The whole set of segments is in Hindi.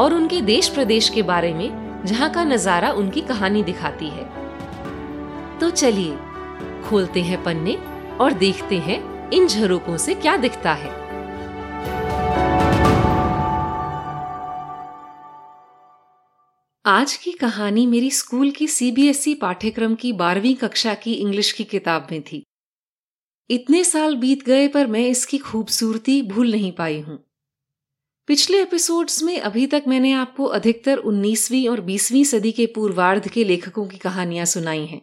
और उनके देश प्रदेश के बारे में, जहाँ का नज़ारा उनकी कहानी दिखाती है। तो चलिए, खोलते हैं पन्ने और देखते हैं इन झरोकों से क्या दिखता है। आज की कहानी मेरी स्कूल की सीबीएसई पाठ्यक्रम की बारहवीं कक्षा की इंग्लिश की किताब में थी। इतने साल बीत गए पर मैं इसकी खूबसूरती भूल नहीं पाई हूँ। पिछले एपिसोड्स में अभी तक मैंने आपको अधिकतर 19वीं और 20वीं सदी के पूर्वार्ध के लेखकों की कहानियाँ सुनाई हैं,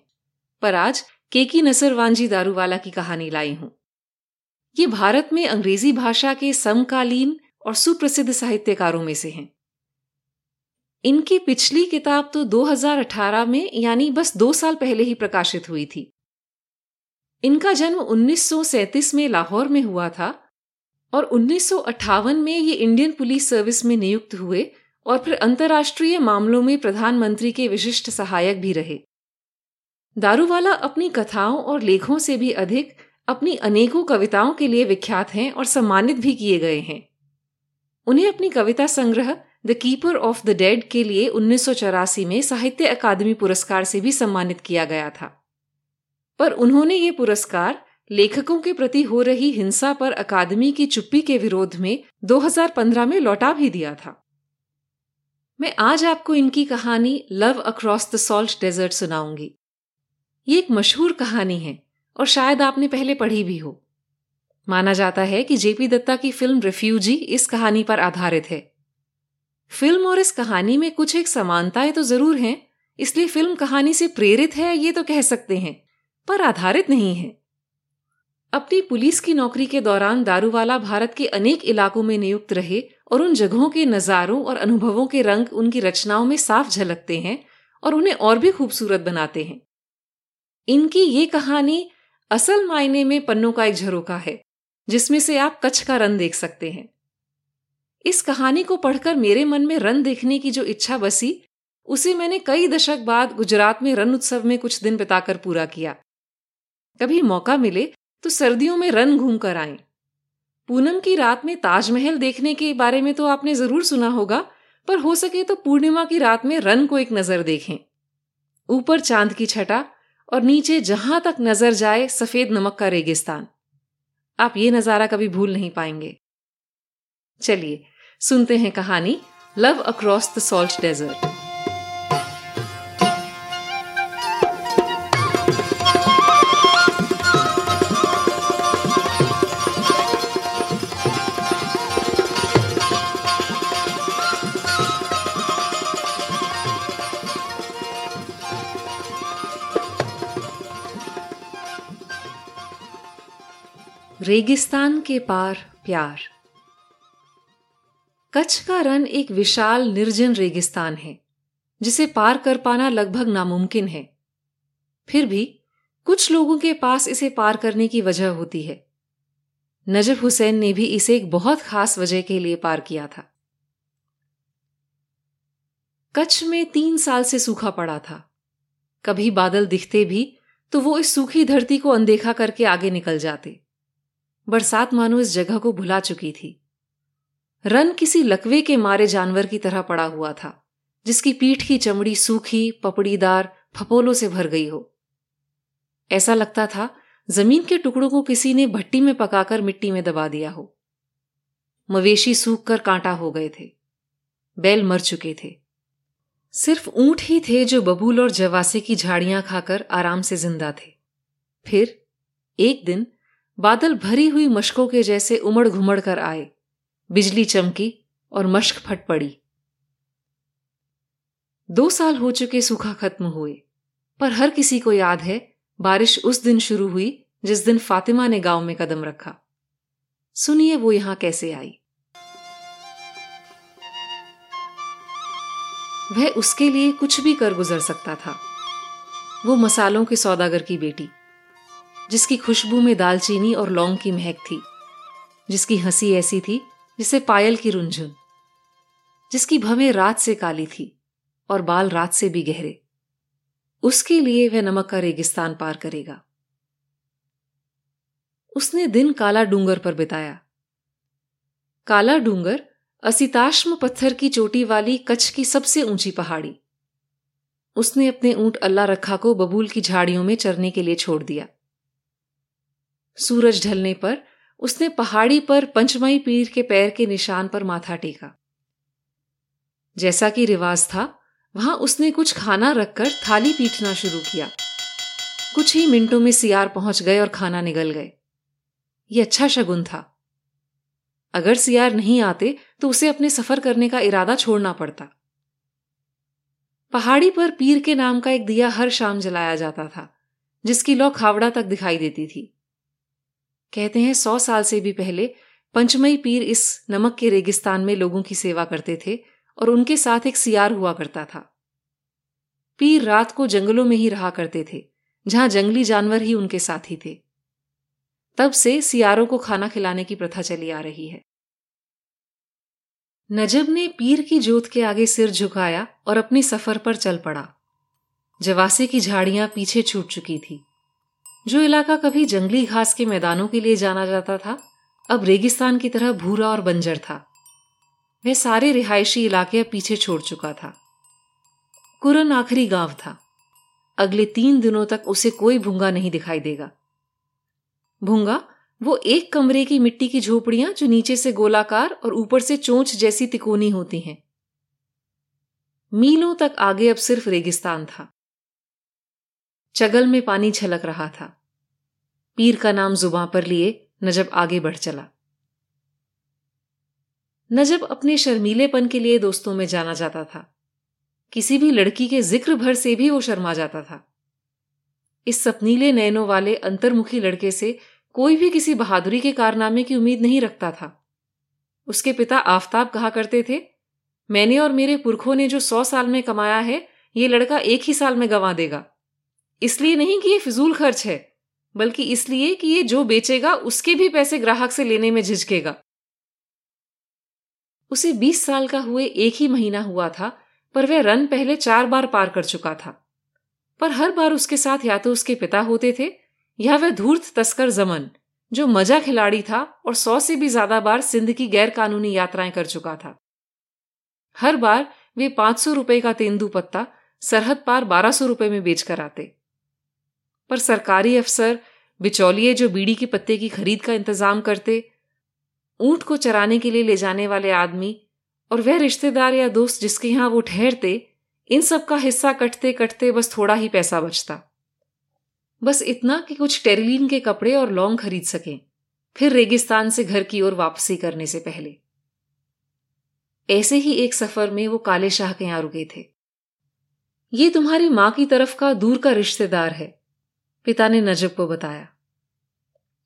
पर आज केकी नसर वांजी दारूवाला की कहानी लाई हूँ। ये भारत में अंग्रेज़ी भाषा के समकालीन और सुप्रसिद्ध साहित्यकारों में से हैं। इनकी पिछली किताब तो 2018 में, यानी बस दो साल पहले ही प्रकाशित हुई थी। इनका जन्म 1937 में लाहौर में हुआ था और उन्नीस सौ अट्ठावन में ये इंडियन पुलिस सर्विस में नियुक्त हुए और फिर अंतर्राष्ट्रीय मामलों में प्रधानमंत्री के विशिष्ट सहायक भी रहे। दारूवाला अपनी कथाओं और लेखों से भी अधिक अपनी अनेकों कविताओं के लिए विख्यात हैं और सम्मानित भी किए गए हैं। उन्हें अपनी कविता संग्रह the keeper of the dead के लिए उन्नीस सौ चौरासी में साहित्य अकादमी पुरस्कार से भी सम्मानित किया गया था। पर उन्होंने ये पुरस्कार लेखकों के प्रति हो रही हिंसा पर अकादमी की चुप्पी के विरोध में 2015 में लौटा भी दिया था। मैं आज आपको इनकी कहानी love across the salt desert सुनाऊँगी। ये एक मशहूर कहानी है और शायद आपने पहले पढ़ी भी हो। माना जाता है कि जेपी दत्ता की फ़िल्म रिफ्यूजी इस कहानी पर आधारित है। फ़िल्म और इस कहानी में कुछ एक समानताएँ तो ज़रूर हैं, इसलिए फ़िल्म कहानी से प्रेरित है ये तो कह सकते हैं, पर आधारित नहीं है। अपनी पुलिस की नौकरी के दौरान दारूवाला भारत के अनेक इलाकों में नियुक्त रहे और उन जगहों के नज़ारों और अनुभवों के रंग उनकी रचनाओं में साफ़ झलकते हैं और उन्हें और भी खूबसूरत बनाते हैं। इनकी ये कहानी असल मायने में पन्नों का एक झरोका है, जिसमें से आप कच्छ का रन देख सकते हैं। इस कहानी को पढ़कर मेरे मन में रन देखने की जो इच्छा बसी, उसे मैंने कई दशक बाद गुजरात में रन उत्सव में कुछ दिन बिताकर पूरा किया। कभी मौका मिले तो सर्दियों में रन घूम कर आए। पूनम की रात में ताजमहल देखने के बारे में तो आपने ज़रूर सुना होगा, पर हो सके तो पूर्णिमा की रात में रन को एक नज़र देखें। ऊपर चाँद की छटा और नीचे जहाँ तक नज़र जाए सफ़ेद नमक का रेगिस्तान। आप ये नज़ारा कभी भूल नहीं पाएँगे। चलिए, सुनते हैं कहानी, love across the salt desert. रेगिस्तान के पार प्यार। कच्छ का रन एक विशाल, निर्जन रेगिस्तान है, जिसे पार कर पाना लगभग नामुमकिन है। फिर भी कुछ लोगों के पास इसे पार करने की वजह होती है। नजफ हुसैन ने भी इसे एक बहुत खास वजह के लिए पार किया था। कच्छ में तीन साल से सूखा पड़ा था। कभी बादल दिखते भी तो वो इस सूखी धरती को अनदेखा करके आगे निकल जाते। बरसात मानो इस जगह को भुला चुकी थी। रन किसी लकवे के मारे जानवर की तरह पड़ा हुआ था, जिसकी पीठ की चमड़ी सूखी, पपड़ीदार फपोलों से भर गई हो। ऐसा लगता था, ज़मीन के टुकड़ों को किसी ने भट्टी में पकाकर मिट्टी में दबा दिया हो। मवेशी सूख कर कांटा हो गए थे। बैल मर चुके थे। सिर्फ़ ऊँट ही थे जो बबूल और जवासे की झाड़ियाँ खाकर आराम से ज़िंदा थे। फिर, एक दिन बादल भरी हुई मशकों के जैसे उमड़ घुमड़ कर आए। बिजली चमकी और मश्क फट पड़ी। दो साल हो चुके सूखा खत्म हुए, पर हर किसी को याद है, बारिश उस दिन शुरू हुई, जिस दिन फातिमा ने गाँव में कदम रखा। सुनिए वो यहाँ कैसे आई। वह उसके लिए कुछ भी कर गुजर सकता था। वो मसालों के सौदागर की बेटी। जिसकी खुशबू में दालचीनी और लौंग की महक थी, जिसकी हँसी ऐसी थी जिसे पायल की रुंझुन, जिसकी भवें रात से काली थी और बाल रात से भी गहरे। उसके लिए वह नमक का रेगिस्तान पार करेगा। उसने दिन काला डूंगर पर बिताया। काला डूंगर असिताश्म पत्थर की चोटी वाली कच्छ की सबसे ऊँची पहाड़ी। उसने अपने ऊँट अल्लाह रखा को बबूल की झाड़ियों में चरने के लिए छोड़ दिया। सूरज ढलने पर उसने पहाड़ी पर पंचमई पीर के पैर के निशान पर माथा टेका। जैसा कि रिवाज था, वहाँ उसने कुछ खाना रखकर थाली पीटना शुरू किया। कुछ ही मिनटों में सियार पहुँच गए और खाना निगल गए। ये अच्छा शगुन था। अगर सियार नहीं आते तो उसे अपने सफ़र करने का इरादा छोड़ना पड़ता। पहाड़ी पर पीर के नाम का एक दिया हर शाम जलाया जाता था, जिसकी लौ खावड़ा तक दिखाई देती थी। कहते हैं, सौ साल से भी पहले पंचमई पीर इस नमक के रेगिस्तान में लोगों की सेवा करते थे और उनके साथ एक सियार हुआ करता था। पीर रात को जंगलों में ही रहा करते थे, जहाँ जंगली जानवर ही उनके साथी थे। तब से सियारों को खाना खिलाने की प्रथा चली आ रही है। नजब ने पीर की जोत के आगे सिर झुकाया और अपने सफ़र पर चल पड़ा। जवासे की झाड़ियाँ पीछे छूट चुकी थी। जो इलाका कभी जंगली घास के मैदानों के लिए जाना जाता था, अब रेगिस्तान की तरह भूरा और बंजर था। वह सारे रिहायशी इलाके अब पीछे छोड़ चुका था। कुरन आखिरी गाँव था। अगले तीन दिनों तक उसे कोई भूँगा नहीं दिखाई देगा। भूँगा, वो एक कमरे की मिट्टी की झोपड़ियाँ जो नीचे से गोलाकार और ऊपर से चोंच जैसी तिकोनी होती हैं। मीलों तक आगे अब सिर्फ़ रेगिस्तान था। चगल में पानी छलक रहा था। पीर का नाम जुबां पर लिए नजब आगे बढ़ चला। नजब अपने शर्मीलेपन के लिए दोस्तों में जाना जाता था। किसी भी लड़की के ज़िक्र भर से भी वो शर्मा जाता था। इस सपनीले नैनों वाले अंतर्मुखी लड़के से कोई भी किसी बहादुरी के कारनामे की उम्मीद नहीं रखता था। उसके पिता आफ्ताब कहा करते थे, मैंने और मेरे पुरखों ने जो सौ साल में कमाया है, ये लड़का एक ही साल में गंवा देगा। इसलिए नहीं कि ये फिजूल खर्च है। बल्कि इसलिए कि ये जो बेचेगा, उसके भी पैसे ग्राहक से लेने में झिझकेगा। उसे बीस साल का हुए एक ही महीना हुआ था, पर वह रन पहले चार बार पार कर चुका था। पर हर बार उसके साथ या तो उसके पिता होते थे, या वह धूर्त तस्कर जमन, जो मज़ा खिलाड़ी था और सौ से भी ज़्यादा बार सिंध की गैर कानूनी यात्राएँ कर चुका था। हर बार वे पाँच सौ रुपए का तेंदू पत्ता सरहद पार बारह सौ रुपए में बेचकर आते। पर सरकारी अफसर बिचौलिए जो बीड़ी के पत्ते की खरीद का इंतज़ाम करते, ऊँट को चराने के लिए ले जाने वाले आदमी और वह रिश्तेदार या दोस्त जिसके यहाँ वो ठहरते, इन सब का हिस्सा कटते कटते बस थोड़ा ही पैसा बचता। बस इतना कि कुछ टेरिलीन के कपड़े और लौंग खरीद सकें, फिर रेगिस्तान से घर की ओर वापसी करने से पहले। ऐसे ही एक सफ़र में वो काले शाह के यहाँ रुके थे। ये तुम्हारी माँ की तरफ़ का दूर का रिश्तेदार है। पिता ने नजब को बताया।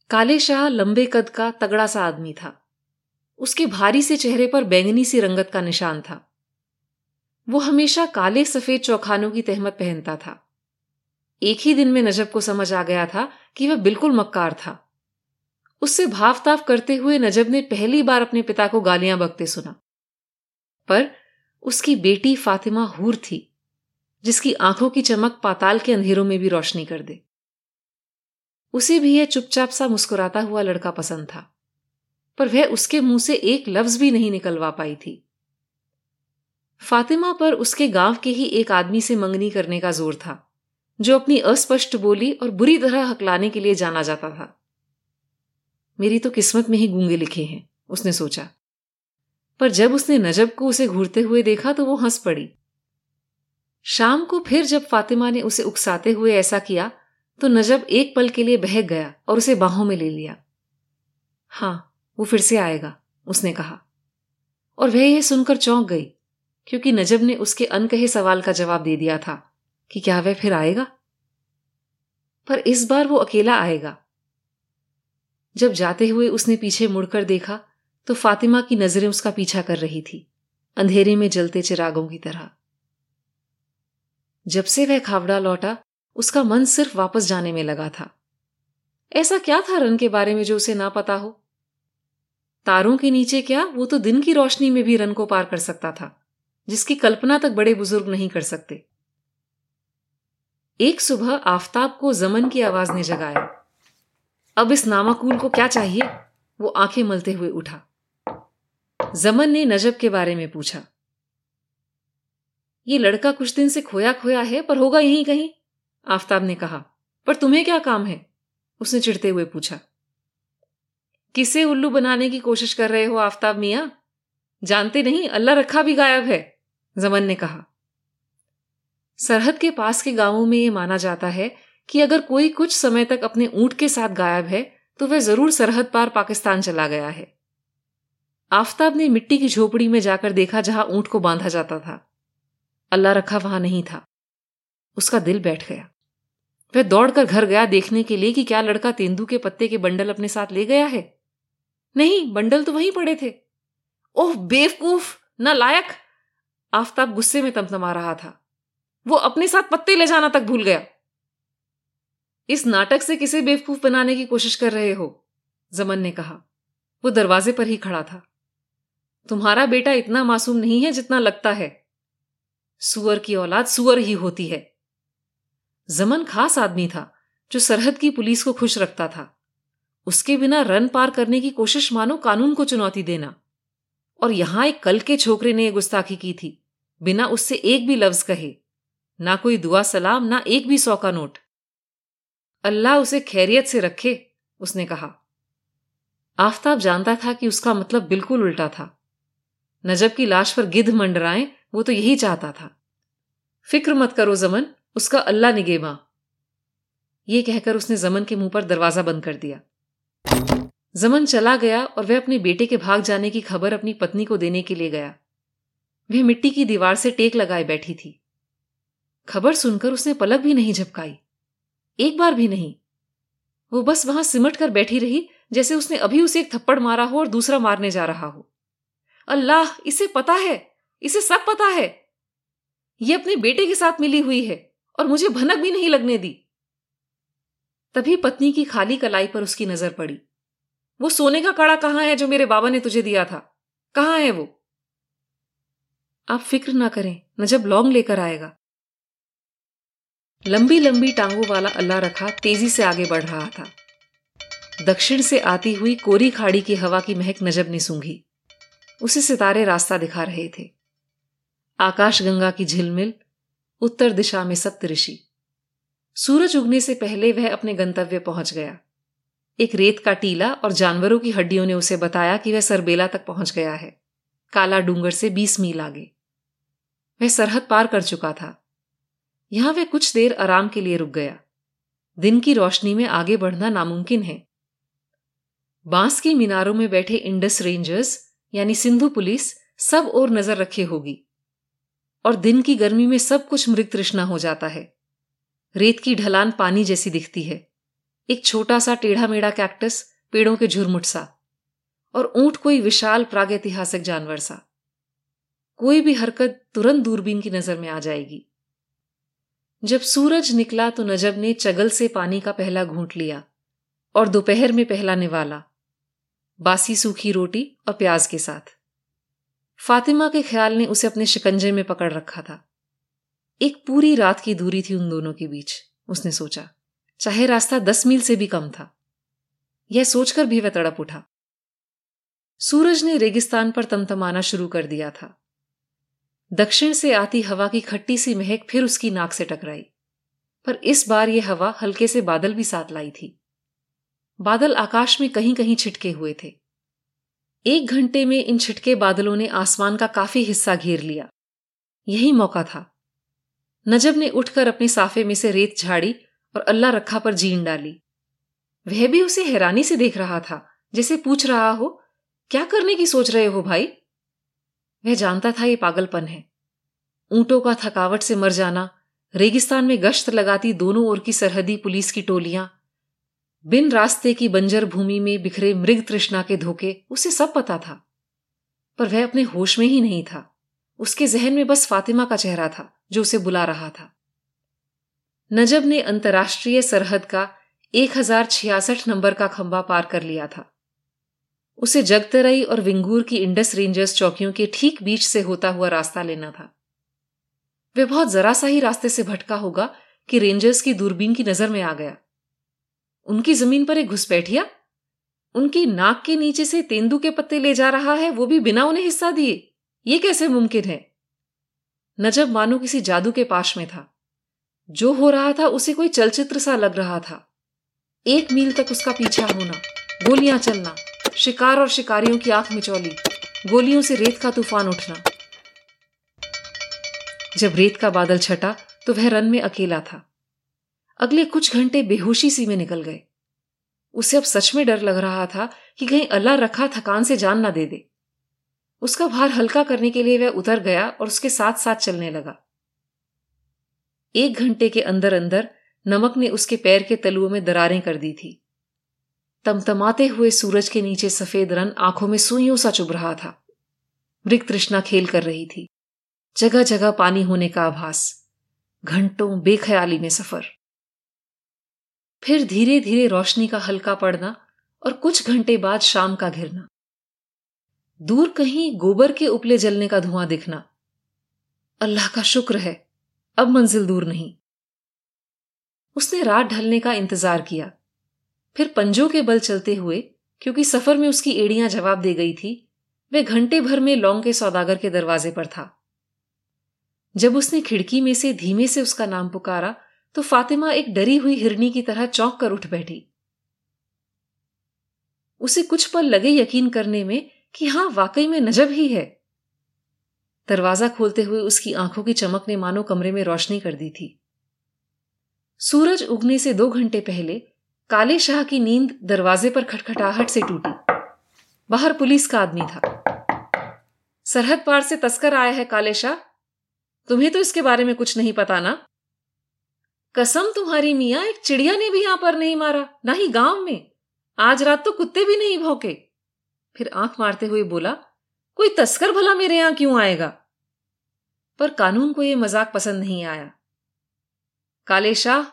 काले शाह लंबे कद का तगड़ा सा आदमी था। उसके भारी से चेहरे पर बैंगनी सी रंगत का निशान था। वो हमेशा काले सफ़ेद चौखानों की तहमत पहनता था। एक ही दिन में नजब को समझ आ गया था कि वह बिल्कुल मक्कार था। उससे भावताव करते हुए नजब ने पहली बार अपने पिता को गालियाँ बकते सुना। पर उसकी बेटी फातिमा हूर थी, जिसकी आँखों की चमक पाताल के अंधेरों में भी रोशनी कर दे। उसे भी यह चुपचाप सा मुस्कुराता हुआ लड़का पसंद था, पर वह उसके मुँह से एक लफ्ज भी नहीं निकलवा पाई थी। फातिमा पर उसके गाँव के ही एक आदमी से मंगनी करने का ज़ोर था, जो अपनी अस्पष्ट बोली और बुरी तरह हकलाने के लिए जाना जाता था। मेरी तो किस्मत में ही गूँगे लिखे हैं, उसने सोचा। पर जब उसने नजब को उसे घूरते हुए देखा तो वो हंस पड़ी। शाम को फिर जब फातिमा ने उसे उकसाते हुए ऐसा किया तो नजब एक पल के लिए बहक गया और उसे बाहों में ले लिया। हाँ, वो फिर से आएगा, उसने कहा। और वह यह सुनकर चौंक गई, क्योंकि नजब ने उसके अनकहे सवाल का जवाब दे दिया था कि क्या वह फिर आएगा? पर इस बार वो अकेला आएगा। जब जाते हुए उसने पीछे मुड़कर देखा तो फातिमा की नज़रें उसका पीछा कर रही थी, अंधेरे में जलते चिरागों की तरह। जब से वह खावड़ा लौटा उसका मन सिर्फ़ वापस जाने में लगा था। ऐसा क्या था रन के बारे में जो उसे ना पता हो? तारों के नीचे क्या वो तो दिन की रोशनी में भी रन को पार कर सकता था, जिसकी कल्पना तक बड़े बुज़ुर्ग नहीं कर सकते। एक सुबह आफताब को जमन की आवाज़ ने जगाया। अब इस नामाकूल को क्या चाहिए? वो आँखें मलते हुए उठा। जमन ने नजब के बारे में पूछा। ये लड़का कुछ दिन से खोया खोया है, पर होगा यहीं कहीं? आफताब ने कहा, पर तुम्हें क्या काम है? उसने चिढ़ते हुए पूछा, किसे उल्लू बनाने की कोशिश कर रहे हो आफ्ताब मिया? जानते नहीं, अल्लाह रखा भी गायब है, जमन ने कहा। सरहद के पास के गाँवों में यह माना जाता है कि अगर कोई कुछ समय तक अपने ऊँट के साथ गायब है तो वह ज़रूर सरहद पार पाकिस्तान चला गया है। आफ्ताब ने मिट्टी की झोपड़ी में जाकर देखा जहाँ ऊँट को बांधा जाता था। अल्लाह रखा वहाँ नहीं था। उसका दिल बैठ गया। वह दौड़कर घर गया देखने के लिए कि क्या लड़का तेंदू के पत्ते के बंडल अपने साथ ले गया है? नहीं, बंडल तो वहीं पड़े थे। ओह, बेवकूफ़ न लायक आफताब गुस्से में तमतमा रहा था। वो अपने साथ पत्ते ले जाना तक भूल गया। इस नाटक से किसे बेवकूफ़ बनाने की कोशिश कर रहे हो? जमन ने कहा। वो दरवाजे पर ही खड़ा था। तुम्हारा बेटा इतना मासूम नहीं है जितना लगता है। सुअर की औलाद सुअर ही होती है। जमन खास आदमी था, जो सरहद की पुलिस को खुश रखता था। उसके बिना रन पार करने की कोशिश मानो कानून को चुनौती देना। और यहाँ एक कल के छोकरे ने गुस्ताखी की थी, बिना उससे एक भी लफ्ज कहे। ना कोई दुआ सलाम, ना एक भी सौ का नोट। अल्लाह उसे खैरियत से रखे, उसने कहा। आफताब जानता था कि उसका मतलब बिल्कुल उल्टा था। नजब की लाश पर गिद्ध मंडराए, वो तो यही चाहता था। फ़िक्र मत करो जमन उसका अल्लाह निगेमा ये कहकर उसने जमन के मुँह पर दरवाज़ा बंद कर दिया। जमन चला गया और वह अपने बेटे के भाग जाने की खबर अपनी पत्नी को देने के लिए गया। वह मिट्टी की दीवार से टेक लगाए बैठी थी। खबर सुनकर उसने पलक भी नहीं झपकाई। एक बार भी नहीं। वो बस वहाँ सिमट कर बैठी रही, जैसे उसने अभी उसे एक थप्पड़ मारा हो और दूसरा मारने जा रहा हो। अल्लाह, इसे पता है। इसे सब पता है। ये अपने बेटे के साथ मिली हुई है। और मुझे भनक भी नहीं लगने दी। तभी पत्नी की खाली कलाई पर उसकी नज़र पड़ी। वो सोने का कड़ा कहाँ है जो मेरे बाबा ने तुझे दिया था? कहाँ है वो? आप फ़िक्र ना करें नजब लौंग लेकर आएगा। लंबी लंबी टांगों वाला अल्लाह रखा तेज़ी से आगे बढ़ रहा था। दक्षिण से आती हुई कोरी खाड़ी की हवा की महक नजब ने सूंघी। उसे सितारे रास्ता दिखा रहे थे। आकाश गंगा की झिलमिल उत्तर दिशा में सप्त ऋषि। सूरज उगने से पहले वह अपने गंतव्य पहुँच गया। एक रेत का टीला और जानवरों की हड्डियों ने उसे बताया कि वह सरबेला तक पहुँच गया है। काला डूंगर से बीस मील आगे। वह सरहद पार कर चुका था। यहाँ वह कुछ देर आराम के लिए रुक गया। दिन की रोशनी में आगे बढ़ना नामुमकिन है। बाँस की मीनारों में बैठे इंडस रेंजर्स, यानी सिंधु पुलिस, सब और नज़र रखे होगी। और दिन की गर्मी में सब कुछ मृग तृष्णा हो जाता है। रेत की ढलान पानी जैसी दिखती है। एक छोटा सा टेढ़ा मेढ़ा कैक्टस पेड़ों के झुरमुट सा और ऊँट कोई विशाल प्रागैतिहासिक जानवर सा। कोई भी हरकत तुरंत दूरबीन की नज़र में आ जाएगी। जब सूरज निकला तो नजब ने चगल से पानी का पहला घूंट लिया और दोपहर में पहला निवाला बासी सूखी रोटी और प्याज के साथ। फातिमा के ख्याल ने उसे अपने शिकंजे में पकड़ रखा था। एक पूरी रात की दूरी थी उन दोनों के बीच, उसने सोचा। चाहे रास्ता दस मील से भी कम था। यह सोचकर भी वह तड़प उठा। सूरज ने रेगिस्तान पर तमतमाना शुरू कर दिया था। दक्षिण से आती हवा की खट्टी सी महक फिर उसकी नाक से टकराई। पर इस बार यह हवा हल्के से बादल भी साथ लाई थी। बादल आकाश में कहीं कहीं छिटके हुए थे। एक घंटे में इन छिटके बादलों ने आसमान का काफ़ी हिस्सा घेर लिया। यही मौका था। नजब ने उठकर अपने साफे में से रेत झाड़ी और अल्लाह रखा पर जीन डाली। वह भी उसे हैरानी से देख रहा था, जैसे पूछ रहा हो, क्या करने की सोच रहे हो भाई? वह जानता था ये पागलपन है। ऊंटों का थकावट से मर जाना, रेगिस्तान में गश्त लगाती दोनों ओर की सरहदी पुलिस की टोलियाँ बिन रास्ते की बंजर भूमि में बिखरे मृग तृष्णा के धोखे, उसे सब पता था। पर वह अपने होश में ही नहीं था। उसके जहन में बस फातिमा का चेहरा था, जो उसे बुला रहा था। नजब ने अंतर्राष्ट्रीय सरहद का एक हज़ार छियासठ नंबर का खंबा पार कर लिया था। उसे जगतरई और विंगूर की इंडस रेंजर्स चौकियों के ठीक बीच से होता हुआ रास्ता लेना था। वे बहुत जरा सा ही रास्ते से भटका होगा कि रेंजर्स की दूरबीन की नज़र में आ गया। उनकी ज़मीन पर एक घुसपैठिया? उनकी नाक के नीचे से तेंदु के पत्ते ले जा रहा है, वो भी बिना उन्हें हिस्सा दिए। ये कैसे मुमकिन है? नजब मानो किसी जादू के पाश में था। जो हो रहा था, उसे कोई चलचित्र सा लग रहा था। एक मील तक उसका पीछा होना, गोलियाँ चलना, शिकार और शिकारियों की आँख मिचौली, गोलियों से रेत का तूफ़ान उठना। जब रेत का बादल छटा तो वह रन में अकेला था। अगले कुछ घंटे बेहोशी सी में निकल गए। उसे अब सच में डर लग रहा था कि कहीं अल्लाह रखा थकान से जान ना दे दे। उसका भार हल्का करने के लिए वह उतर गया और उसके साथ साथ चलने लगा। एक घंटे के अंदर अंदर नमक ने उसके पैर के तलुओं में दरारें कर दी थी। तमतमाते हुए सूरज के नीचे सफ़ेद रन आँखों में सुइयों सा चुभ रहा था। मृग तृष्णा खेल कर रही थी। जगह जगह पानी होने का आभास। घंटों बेख्याली में सफ़र। फिर धीरे धीरे रोशनी का हल्का पड़ना और कुछ घंटे बाद शाम का घिरना। दूर कहीं गोबर के उपले जलने का धुआँ दिखना। अल्लाह का शुक्र है, अब मंजिल दूर नहीं। उसने रात ढलने का इंतज़ार किया। फिर पंजों के बल चलते हुए, क्योंकि सफ़र में उसकी एड़ियाँ जवाब दे गई थी वे घंटे भर में लौंग के सौदागर के दरवाजे पर था। जब उसने खिड़की में से धीमे से उसका नाम पुकारा तो फातिमा एक डरी हुई हिरनी की तरह चौंक कर उठ बैठी। उसे कुछ पल लगे यकीन करने में कि हाँ, वाकई में नजब ही है। दरवाज़ा खोलते हुए उसकी आँखों की चमक ने मानो कमरे में रोशनी कर दी थी। सूरज उगने से दो घंटे पहले काले शाह की नींद दरवाजे पर खटखटाहट से टूटी। बाहर पुलिस का आदमी था। सरहद पार से तस्कर आया है काले शाह। तुम्हें तो इसके बारे में कुछ नहीं पता ना? कसम तुम्हारी मियाँ, एक चिड़िया ने भी यहाँ पर नहीं मारा, ना ही गाँव में। आज रात तो कुत्ते भी नहीं भौके। फिर आँख मारते हुए बोला, कोई तस्कर भला मेरे यहाँ क्यों आएगा? पर कानून को यह मज़ाक पसंद नहीं आया। काले शाह,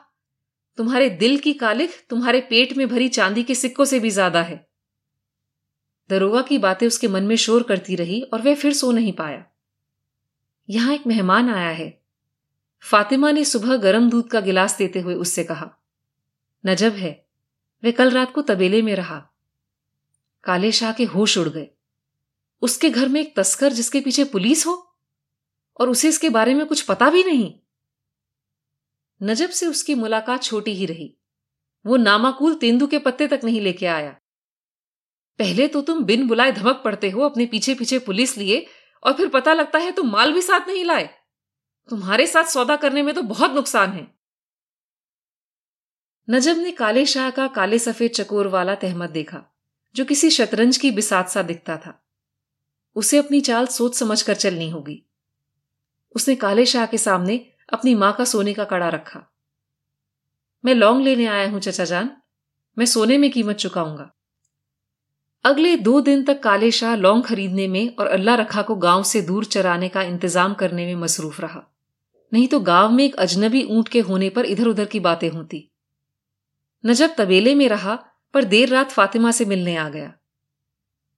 तुम्हारे दिल की कालिख तुम्हारे पेट में भरी चांदी के सिक्कों से भी ज़्यादा है। दरोगा की बातें उसके मन में शोर करती रही और वह फिर सो नहीं पाया। यहाँ एक मेहमान आया है। फातिमा ने सुबह गर्म दूध का गिलास देते हुए उससे कहा, नजब है वह कल रात को तबेले में रहा। काले शाह के होश उड़ गए। उसके घर में एक तस्कर जिसके पीछे पुलिस हो? और उसे इसके बारे में कुछ पता भी नहीं? नजब से उसकी मुलाकात छोटी ही रही। वो नामाकूल तेंदु के पत्ते तक नहीं लेके आया। पहले तो तुम बिन बुलाए धमक पड़ते हो अपने पीछे पीछे पुलिस लिए, और फिर पता लगता है तुम माल भी साथ नहीं लाए। तुम्हारे साथ सौदा करने में तो बहुत नुकसान है। नजब ने काले शाह का काले सफ़ेद चकोर वाला तहमत देखा, जो किसी शतरंज की बिसात सा दिखता था। उसे अपनी चाल सोच समझ कर चलनी होगी। उसने काले शाह के सामने अपनी माँ का सोने का कड़ा रखा। मैं लौंग लेने आया हूँ, चचा जान। मैं सोने में कीमत चुकाऊँगा। अगले दो दिन तक काले शाह लौंग खरीदने में और अल्लाह रखा को गाँव से दूर चराने का इंतज़ाम करने में मसरूफ रहा। नहीं तो गाँव में एक अजनबी ऊँट के होने पर इधर उधर की बातें होती। नजब तबेले में रहा, पर देर रात फातिमा से मिलने आ गया।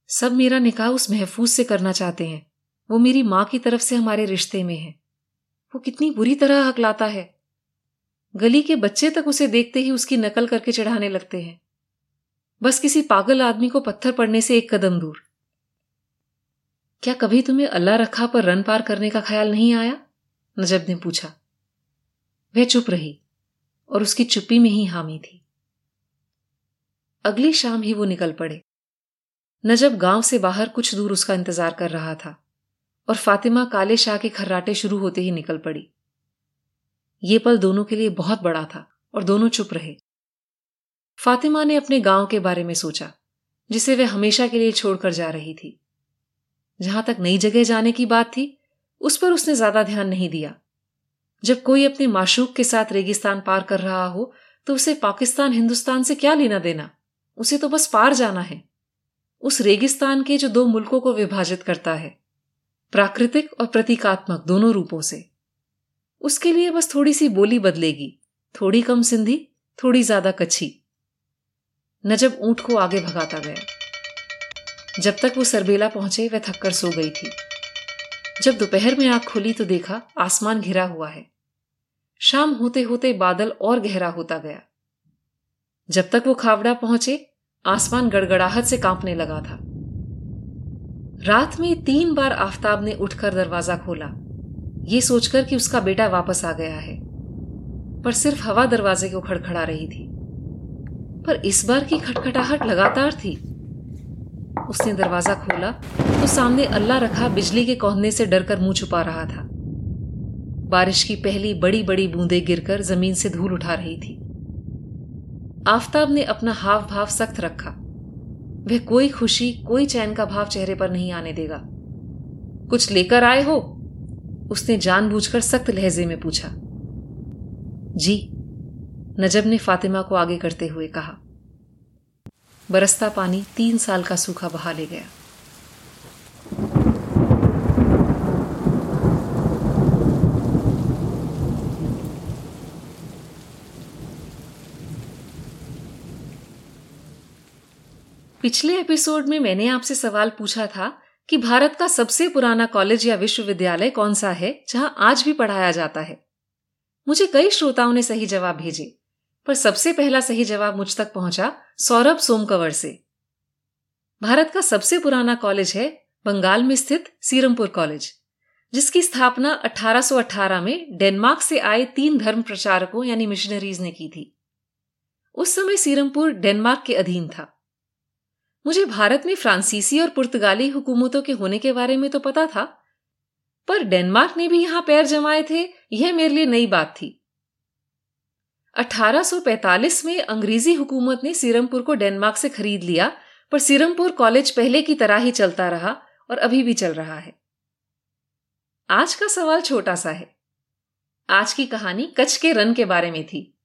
सब मेरा निकाह उस महफूज से करना चाहते हैं। वो मेरी माँ की तरफ़ से हमारे रिश्ते में है। वो कितनी बुरी तरह हकलाता है। गली के बच्चे तक उसे देखते ही उसकी नकल करके चढ़ाने लगते हैं। बस किसी पागल आदमी को पत्थर पड़ने से एक कदम दूर। क्या कभी तुम्हें अल्लाह रखा पर रन पार करने का ख्याल नहीं आया? नजब ने पूछा। वह चुप रही और उसकी चुप्पी में ही हामी थी। अगली शाम ही वो निकल पड़े। नजब गाँव से बाहर कुछ दूर उसका इंतज़ार कर रहा था और फातिमा काले शाह के खर्राटे शुरू होते ही निकल पड़ी। ये पल दोनों के लिए बहुत बड़ा था और दोनों चुप रहे। फातिमा ने अपने गाँव के बारे में सोचा, जिसे वह हमेशा के लिए छोड़कर जा रही थी। जहाँ तक नई जगह जाने की बात थी उस पर उसने ज़्यादा ध्यान नहीं दिया। जब कोई अपने माशूक के साथ रेगिस्तान पार कर रहा हो तो उसे पाकिस्तान हिंदुस्तान से क्या लेना देना? उसे तो बस पार जाना है। उस रेगिस्तान के जो दो मुल्कों को विभाजित करता है, प्राकृतिक और प्रतीकात्मक दोनों रूपों से। उसके लिए बस थोड़ी सी बोली बदलेगी, थोड़ी कम सिंधी, थोड़ी ज़्यादा कच्छी नजब ऊँट को आगे भगाता गया। जब तक वो सरबेला पहुँचे, वह थककर सो गई थी। जब दोपहर में आँख खुली तो देखा आसमान घिरा हुआ है। शाम होते होते बादल और गहरा होता गया। जब तक वो खावड़ा पहुँचे, आसमान गड़गड़ाहट से कांपने लगा था। रात में तीन बार आफताब ने उठकर दरवाज़ा खोला। ये सोचकर कि उसका बेटा वापस आ गया है। पर सिर्फ़ हवा दरवाजे को खड़खड़ा रही थी। पर इस बार की खटखटाहट लगातार थी। उसने दरवाज़ा खोला तो सामने अल्लाह रखा बिजली के कोहने से डरकर मुँह छुपा रहा था। बारिश की पहली बड़ी बड़ी बूंदें गिरकर ज़मीन से धूल उठा रही थी। आफताब ने अपना हाव भाव सख्त रखा। वह कोई खुशी, कोई चैन का भाव चेहरे पर नहीं आने देगा। कुछ लेकर आए हो? उसने जानबूझकर सख्त लहजे में पूछा। जी, नजब ने फातिमा को आगे करते हुए कहा। बरसता पानी तीन साल का सूखा बहा ले गया। पिछले एपिसोड में मैंने आपसे सवाल पूछा था कि भारत का सबसे पुराना कॉलेज या विश्वविद्यालय कौन सा है, जहाँ आज भी पढ़ाया जाता है। मुझे कई श्रोताओं ने सही जवाब भेजे। पर सबसे पहला सही जवाब मुझ तक पहुँचा सौरभ सोमकवर से। भारत का सबसे पुराना कॉलेज है बंगाल में स्थित सीरमपुर कॉलेज, जिसकी स्थापना 1818 में डेनमार्क से आए तीन धर्म प्रचारकों यानी मिशनरीज ने की थी। उस समय सीरमपुर डेनमार्क के अधीन था। मुझे भारत में फ्रांसीसी और पुर्तगाली हुकूमतों के होने के बारे में तो पता था, पर डेनमार्क ने भी यहाँ पैर जमाए थे, यह मेरे लिए नई बात थी। 1845 में अंग्रेज़ी हुकूमत ने सीरमपुर को डेनमार्क से खरीद लिया, पर सीरमपुर कॉलेज पहले की तरह ही चलता रहा और अभी भी चल रहा है। आज का सवाल छोटा सा है। आज की कहानी कच्छ के रन के बारे में थी।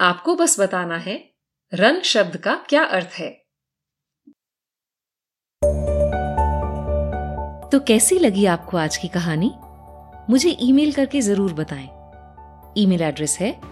आपको बस बताना है, रन शब्द का क्या अर्थ है? तो कैसी लगी आपको आज की कहानी? मुझे ईमेल करके ज़रूर बताएँ। ईमेल एड्रेस है